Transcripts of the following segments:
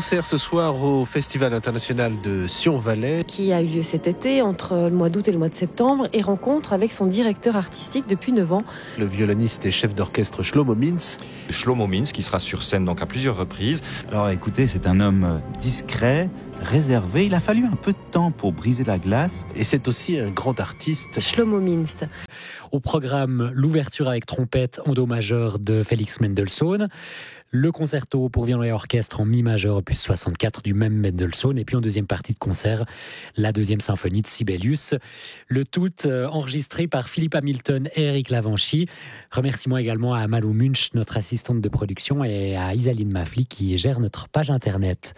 Concert ce soir au Festival international de Sion-Valais. Qui a eu lieu cet été entre le mois d'août et le mois de septembre et rencontre avec son directeur artistique depuis 9 ans. Le violoniste et chef d'orchestre Shlomo Mintz. Shlomo Mintz qui sera sur scène donc à plusieurs reprises. Alors écoutez, c'est un homme discret, réservé. Il a fallu un peu de temps pour briser la glace. Et c'est aussi un grand artiste. Shlomo Mintz. Au programme, l'ouverture avec trompette en do majeur de Félix Mendelssohn le concerto pour violon et orchestre en mi majeur opus 64 du même Mendelssohn et puis en deuxième partie de concert la deuxième symphonie de Sibelius. Le tout euh, enregistré par Philippe Hamilton et Eric Lavanchy remerciements également à Malou Munch notre assistante de production et à Isaline Mafli qui gère notre page internet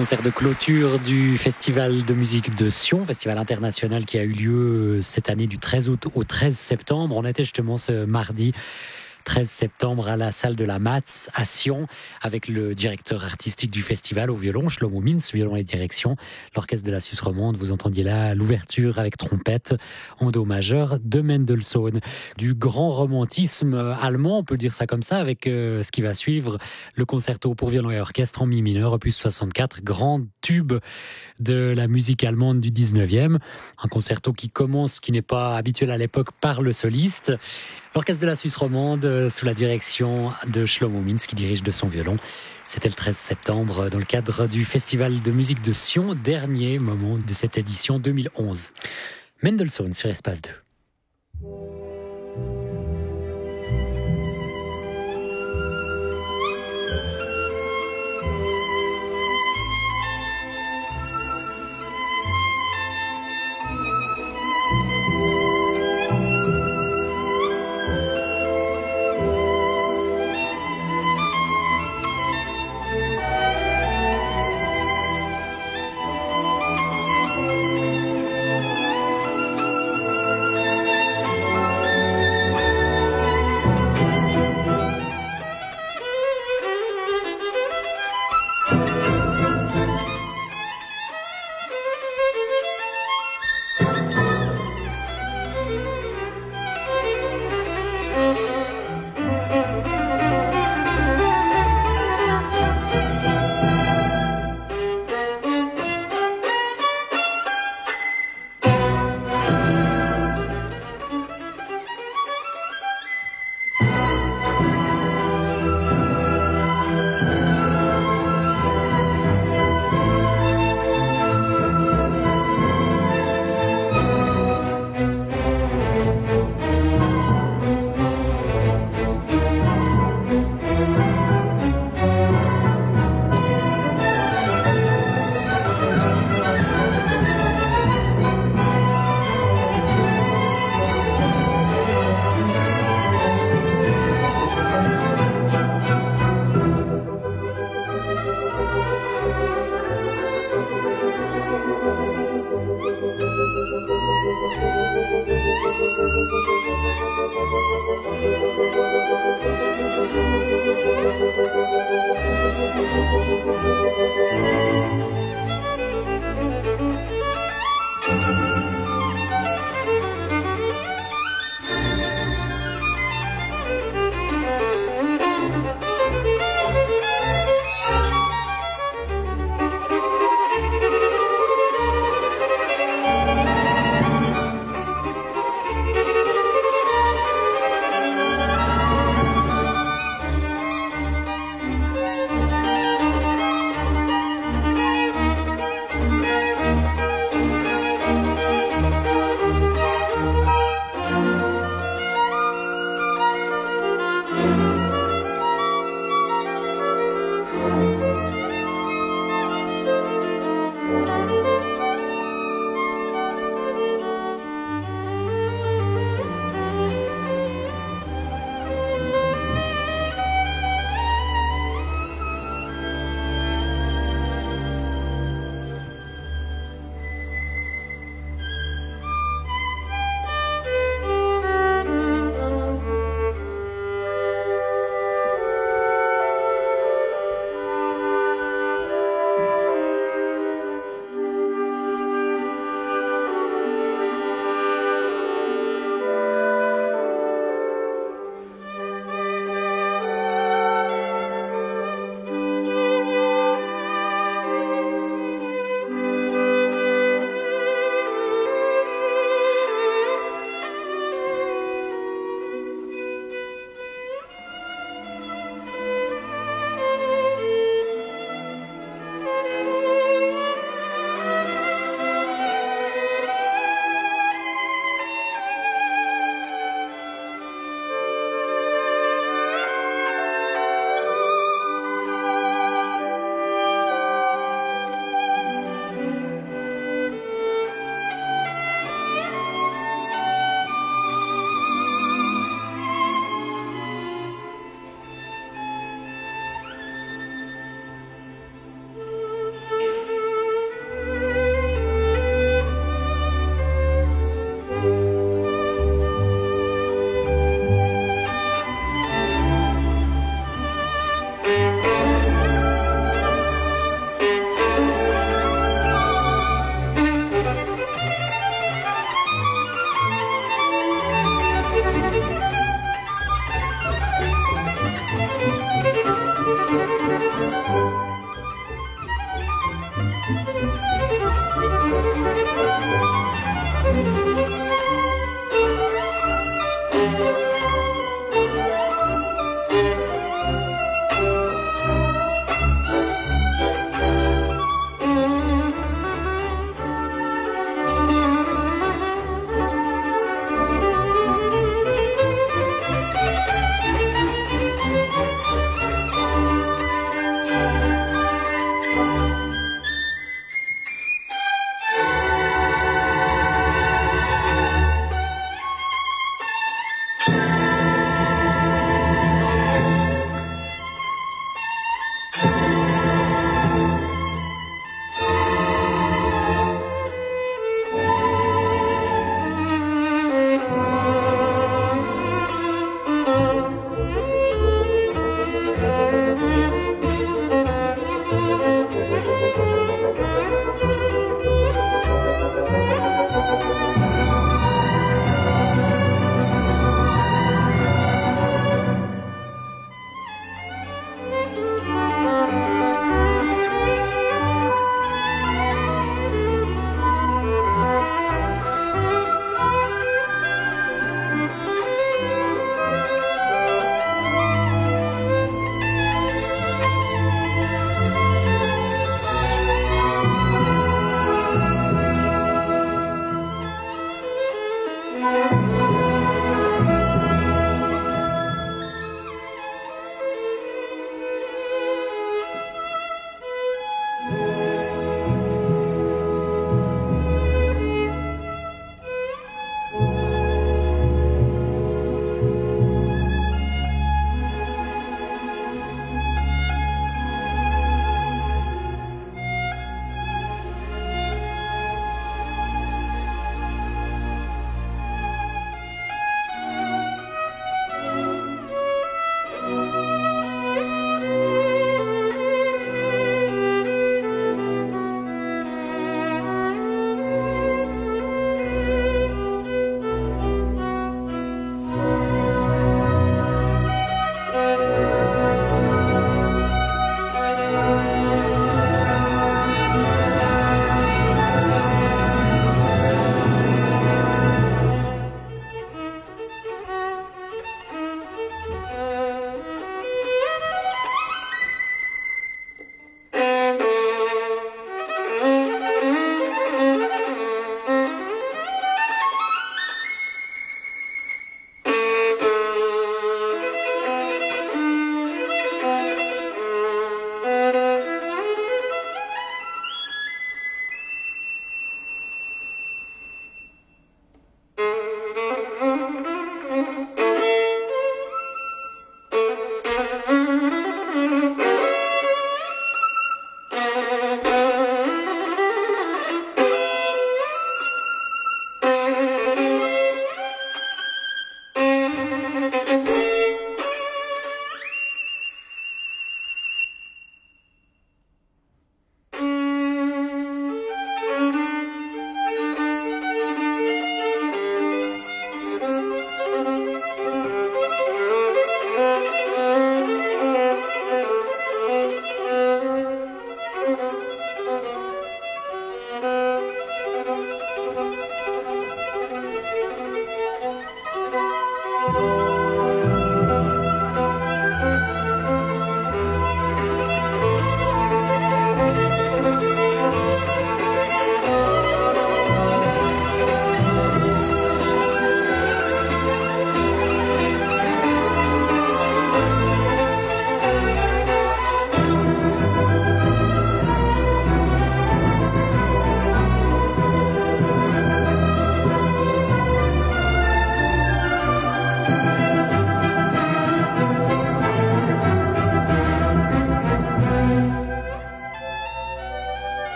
concert de clôture du Festival de musique de Sion, festival international qui a eu lieu cette année du 13 août au 13 septembre. On était justement ce mardi 13 septembre à la salle de la Matz à Sion avec le directeur artistique du festival au violon, Shlomo Mintz, violon et direction, l'orchestre de la Suisse romande. Vous entendiez là l'ouverture avec trompette en do majeur de Mendelssohn. Du grand romantisme allemand, on peut dire ça comme ça, avec euh, ce qui va suivre, le concerto pour violon et orchestre en mi mineur, opus 64, grand tube de la musique allemande du 19e. Un concerto qui commence, qui n'est pas habituel à l'époque, par le soliste. L'orchestre de la Suisse romande, euh, sous la direction de Shlomo Mintz, qui dirige de son violon. C'était le 13 septembre dans le cadre du Festival de musique de Sion, dernier moment de cette édition 2011. Mendelssohn sur Espace 2.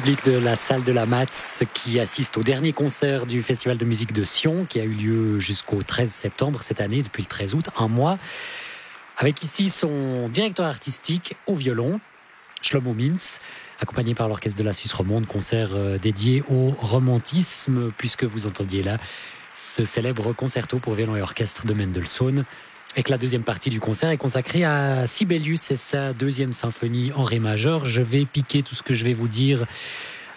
Public de la salle de la Matz qui assiste au dernier concert du Festival de musique de Sion qui a eu lieu jusqu'au 13 septembre cette année, depuis le 13 août, un mois, avec ici son directeur artistique au violon, Shlomo Mintz, accompagné par l'Orchestre de la Suisse romande, concert euh, dédié au romantisme, puisque vous entendiez là ce célèbre concerto pour violon et orchestre de Mendelssohn. Et la deuxième partie du concert est consacrée à Sibelius et sa deuxième symphonie en ré majeur. Je vais piquer tout ce que je vais vous dire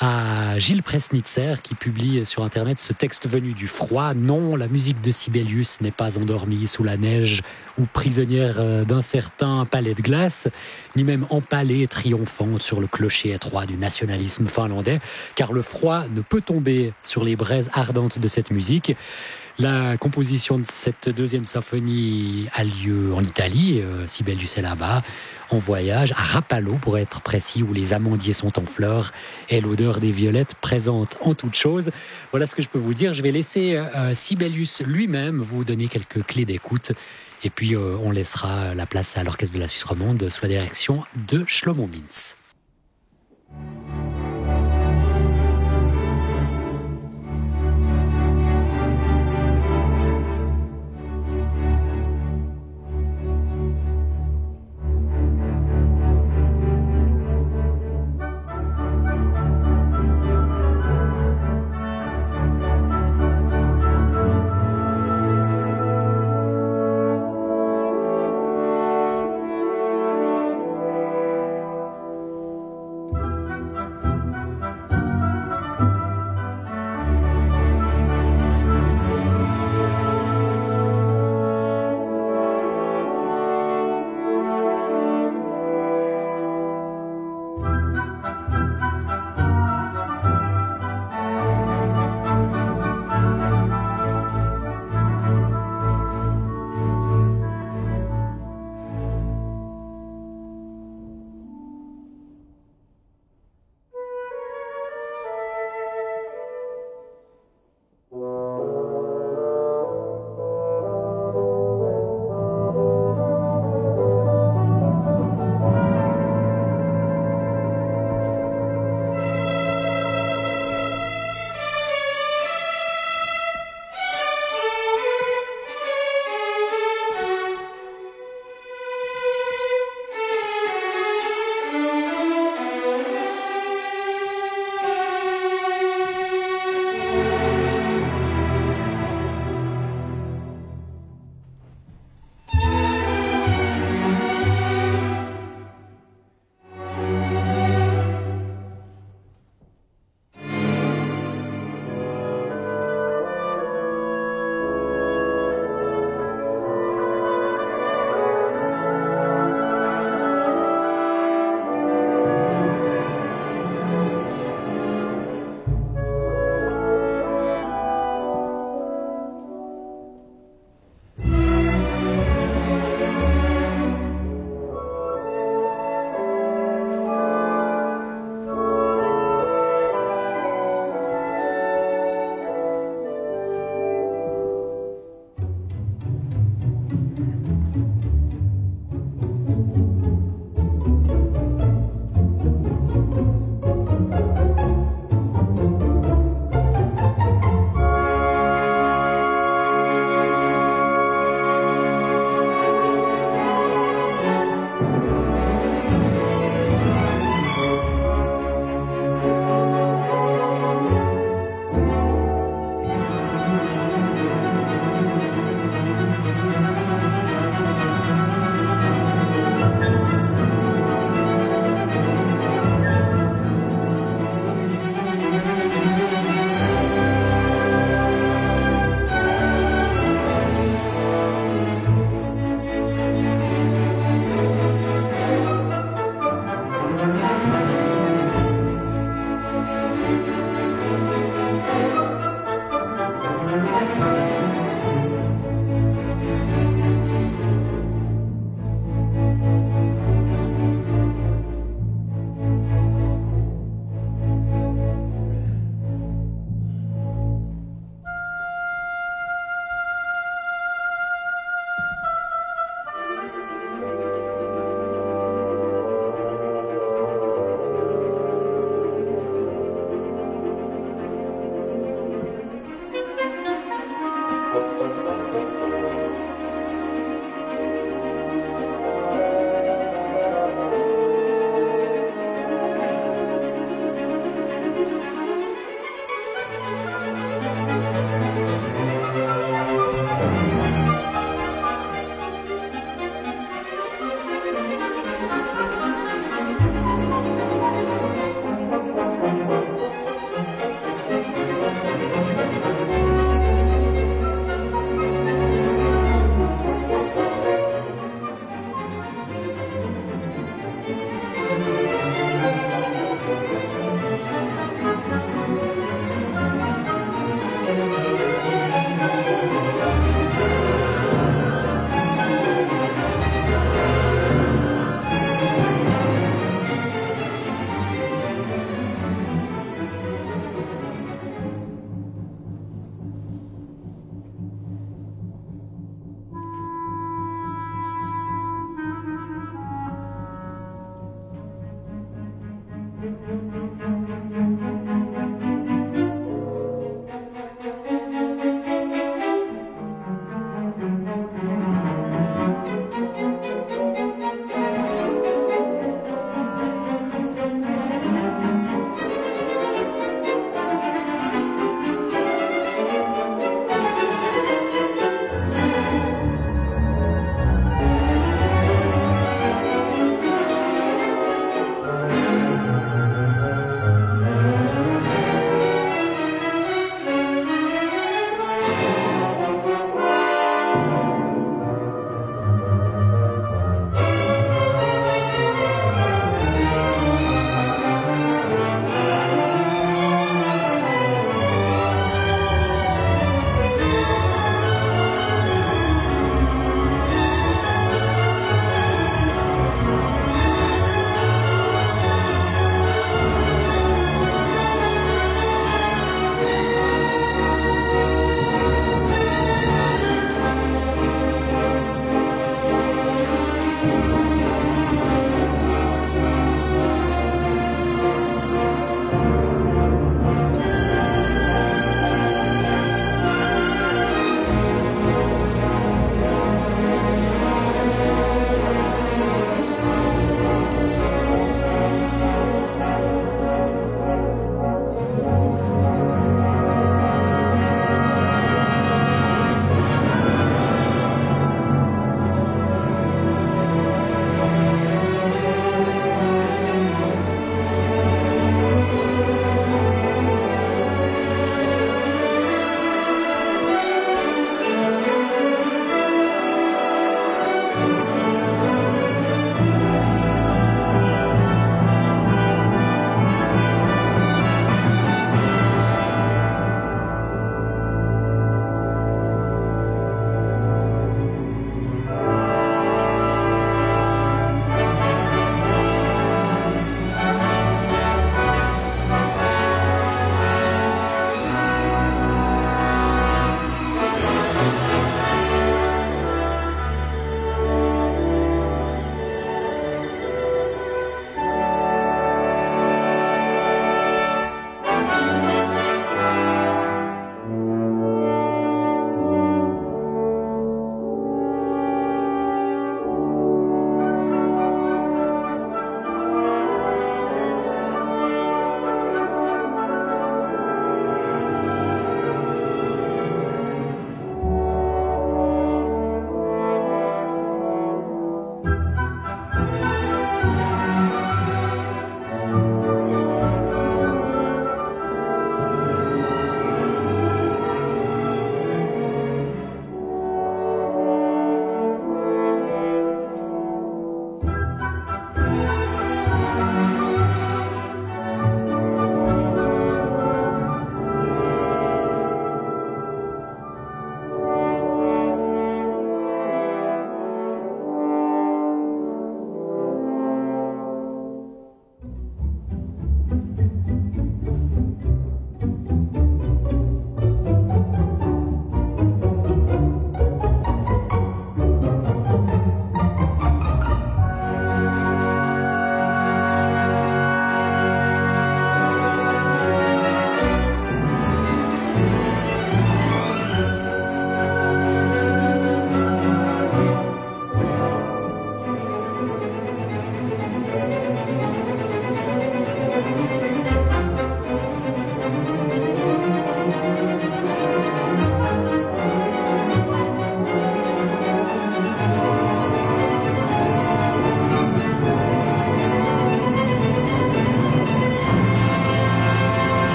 à Gilles Presnitzer qui publie sur internet ce texte venu du froid. Non, la musique de Sibelius n'est pas endormie sous la neige ou prisonnière euh, d'un certain palais de glace, ni même empalée triomphante sur le clocher étroit du nationalisme finlandais, car le froid ne peut tomber sur les braises ardentes de cette musique. La composition de cette deuxième symphonie a lieu en Italie, euh, Sibelius est là-bas, en voyage, à Rapallo pour être précis, où les amandiers sont en fleurs et l'odeur des violettes présente en toute chose. Voilà ce que je peux vous dire. Je vais laisser euh, Sibelius lui-même vous donner quelques clés d'écoute. Et puis euh, on laissera la place à l'Orchestre de la Suisse romande sous la direction de Shlomo Mintz.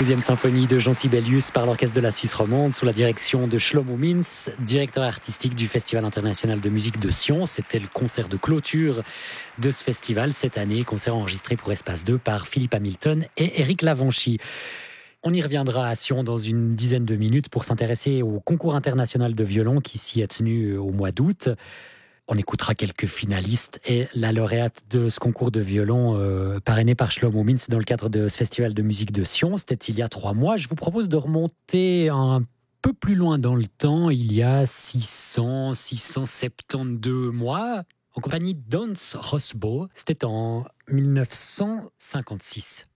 12e symphonie de Jean Sibelius par l'Orchestre de la Suisse romande sous la direction de Shlomo Mintz, directeur artistique du Festival international de musique de Sion. C'était le concert de clôture de ce festival cette année, concert enregistré pour Espace 2 par Philippe Hamilton et Eric Lavanchy. On y reviendra à Sion dans une dizaine de minutes pour s'intéresser au concours international de violon qui s'y est tenu au mois d'août. On écoutera quelques finalistes et la lauréate de ce concours de violon euh, parrainé par Shlomo Mintz dans le cadre de ce festival de musique de Sion. C'était il y a trois mois. Je vous propose de remonter un peu plus loin dans le temps, il y a 600, 672 mois, en compagnie d'Hans Rosbaugh. C'était en 1956.